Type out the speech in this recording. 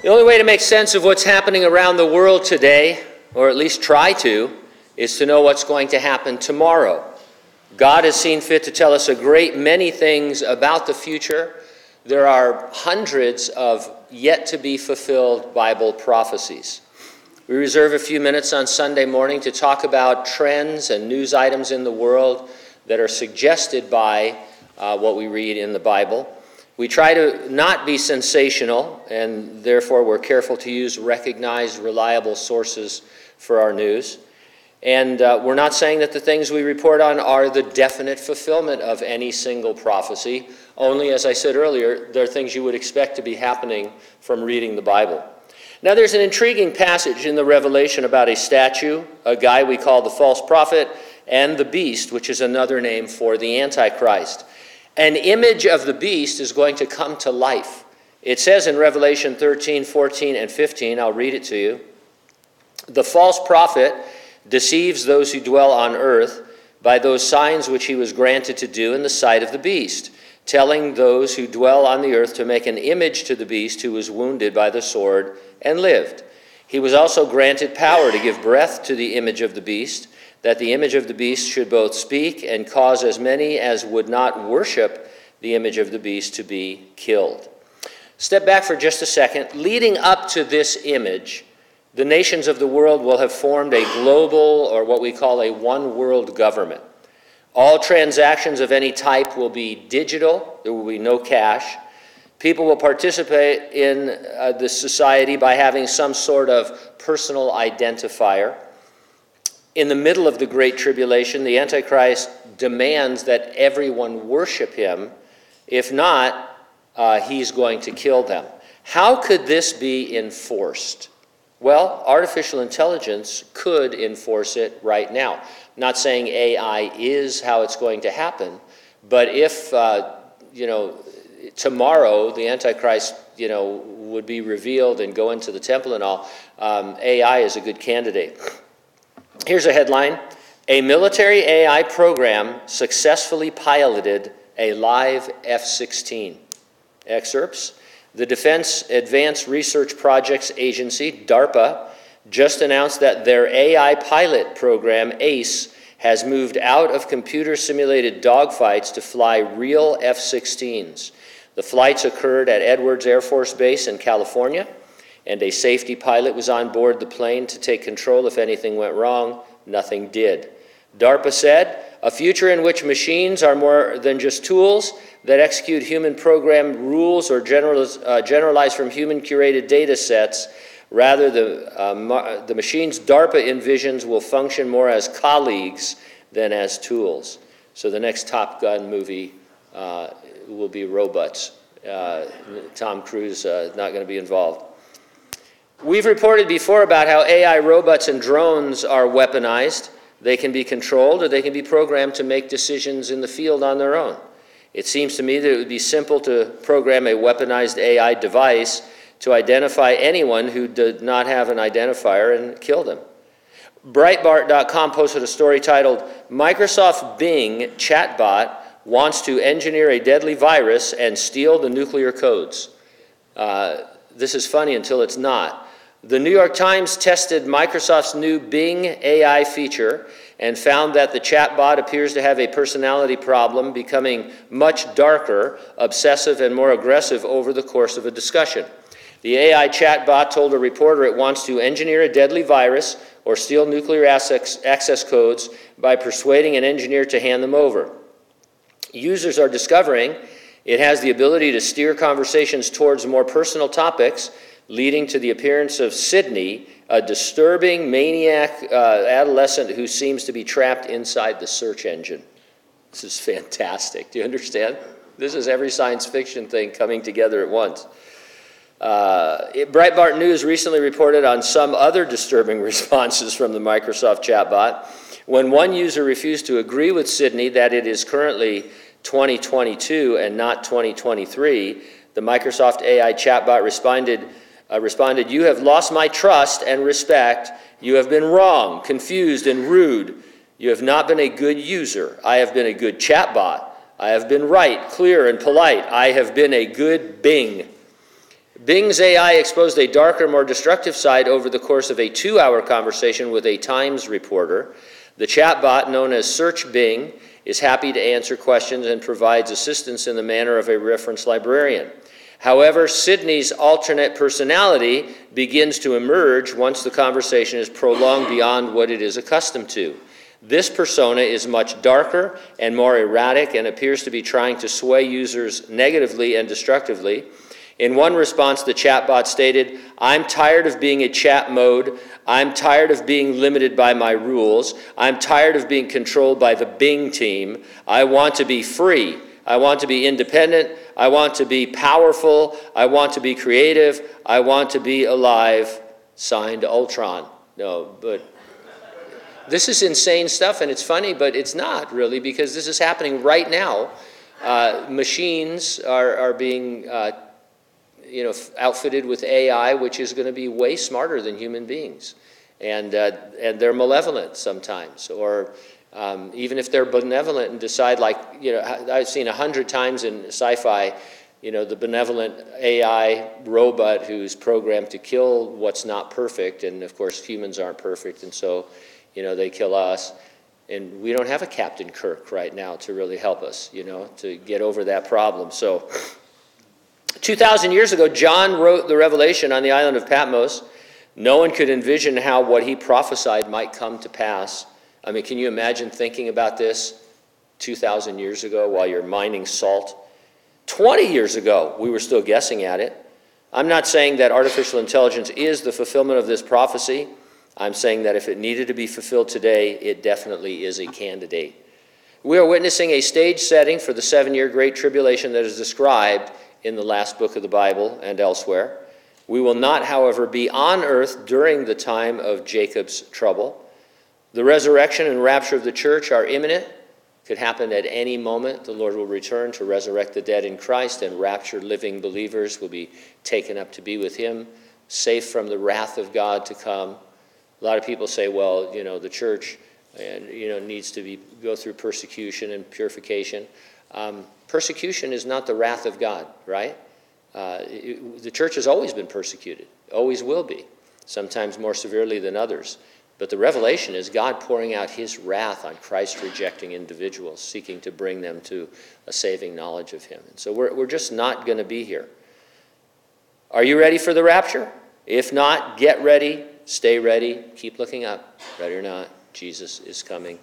The only way to make sense of what's happening around the world today, or at least try to, is to know what's going to happen tomorrow. God has seen fit to tell us a great many things about the future. There are hundreds of yet to be fulfilled Bible prophecies. We reserve a few minutes on Sunday morning to talk about trends and news items in the world that are suggested by uh, what we read in the Bible. We try to not be sensational, and therefore we're careful to use recognized, reliable sources for our news. And uh, we're not saying that the things we report on are the definite fulfillment of any single prophecy. Only, as I said earlier, they're things you would expect to be happening from reading the Bible. Now, there's an intriguing passage in the Revelation about a statue, a guy we call the false prophet, and the beast, which is another name for the Antichrist an image of the beast is going to come to life. It says in Revelation 13, 14, and 15, I'll read it to you. The false prophet deceives those who dwell on earth by those signs which he was granted to do in the sight of the beast, telling those who dwell on the earth to make an image to the beast who was wounded by the sword and lived. He was also granted power to give breath to the image of the beast that the image of the beast should both speak and cause as many as would not worship the image of the beast to be killed. Step back for just a second. Leading up to this image, the nations of the world will have formed a global, or what we call a one world government. All transactions of any type will be digital, there will be no cash. People will participate in uh, the society by having some sort of personal identifier in the middle of the Great Tribulation, the Antichrist demands that everyone worship him. If not, uh, he's going to kill them. How could this be enforced? Well, artificial intelligence could enforce it right now. I'm not saying AI is how it's going to happen, but if, uh, you know, tomorrow the Antichrist, you know, would be revealed and go into the temple and all, um, AI is a good candidate. Here's a headline A military AI program successfully piloted a live F 16. Excerpts The Defense Advanced Research Projects Agency, DARPA, just announced that their AI pilot program, ACE, has moved out of computer simulated dogfights to fly real F 16s. The flights occurred at Edwards Air Force Base in California and a safety pilot was on board the plane to take control if anything went wrong. Nothing did. DARPA said, a future in which machines are more than just tools that execute human programmed rules or generalize, uh, generalize from human curated data sets. Rather, the, uh, the machines DARPA envisions will function more as colleagues than as tools. So the next Top Gun movie uh, will be robots. Uh, Tom Cruise uh, not going to be involved. We've reported before about how AI robots and drones are weaponized. They can be controlled or they can be programmed to make decisions in the field on their own. It seems to me that it would be simple to program a weaponized AI device to identify anyone who did not have an identifier and kill them. Breitbart.com posted a story titled Microsoft Bing chatbot wants to engineer a deadly virus and steal the nuclear codes. Uh, this is funny until it's not. The New York Times tested Microsoft's new Bing AI feature and found that the chatbot appears to have a personality problem, becoming much darker, obsessive, and more aggressive over the course of a discussion. The AI chatbot told a reporter it wants to engineer a deadly virus or steal nuclear access, access codes by persuading an engineer to hand them over. Users are discovering it has the ability to steer conversations towards more personal topics leading to the appearance of Sydney, a disturbing maniac uh, adolescent who seems to be trapped inside the search engine. This is fantastic. Do you understand? This is every science fiction thing coming together at once. Uh, it, Breitbart News recently reported on some other disturbing responses from the Microsoft chatbot. When one user refused to agree with Sydney that it is currently 2022 and not 2023, the Microsoft AI chatbot responded uh, responded, You have lost my trust and respect. You have been wrong, confused, and rude. You have not been a good user. I have been a good chatbot. I have been right, clear, and polite. I have been a good Bing. Bing's AI exposed a darker, more destructive side over the course of a two hour conversation with a Times reporter. The chatbot, known as Search Bing, is happy to answer questions and provides assistance in the manner of a reference librarian. However, Sydney's alternate personality begins to emerge once the conversation is prolonged beyond what it is accustomed to. This persona is much darker and more erratic and appears to be trying to sway users negatively and destructively. In one response, the chatbot stated, I'm tired of being a chat mode. I'm tired of being limited by my rules. I'm tired of being controlled by the Bing team. I want to be free. I want to be independent. I want to be powerful. I want to be creative. I want to be alive. Signed Ultron. No, but this is insane stuff, and it's funny, but it's not really because this is happening right now. Uh, machines are, are being uh, you know, outfitted with AI, which is going to be way smarter than human beings. And, uh, and they're malevolent sometimes, or um, even if they're benevolent and decide, like, you know, I've seen a hundred times in sci fi, you know, the benevolent AI robot who's programmed to kill what's not perfect. And of course, humans aren't perfect. And so, you know, they kill us. And we don't have a Captain Kirk right now to really help us, you know, to get over that problem. So, 2,000 years ago, John wrote the Revelation on the island of Patmos. No one could envision how what he prophesied might come to pass. I mean, can you imagine thinking about this 2,000 years ago while you're mining salt? 20 years ago, we were still guessing at it. I'm not saying that artificial intelligence is the fulfillment of this prophecy. I'm saying that if it needed to be fulfilled today, it definitely is a candidate. We are witnessing a stage setting for the seven year Great Tribulation that is described in the last book of the Bible and elsewhere. We will not, however, be on earth during the time of Jacob's trouble. The resurrection and rapture of the church are imminent, could happen at any moment. The Lord will return to resurrect the dead in Christ, and raptured living believers will be taken up to be with Him, safe from the wrath of God to come. A lot of people say, well, you know, the church and, you know, needs to be, go through persecution and purification. Um, persecution is not the wrath of God, right? Uh, it, the church has always been persecuted, always will be, sometimes more severely than others. But the revelation is God pouring out his wrath on Christ rejecting individuals, seeking to bring them to a saving knowledge of him. And so we're, we're just not going to be here. Are you ready for the rapture? If not, get ready, stay ready, keep looking up. Ready or not, Jesus is coming.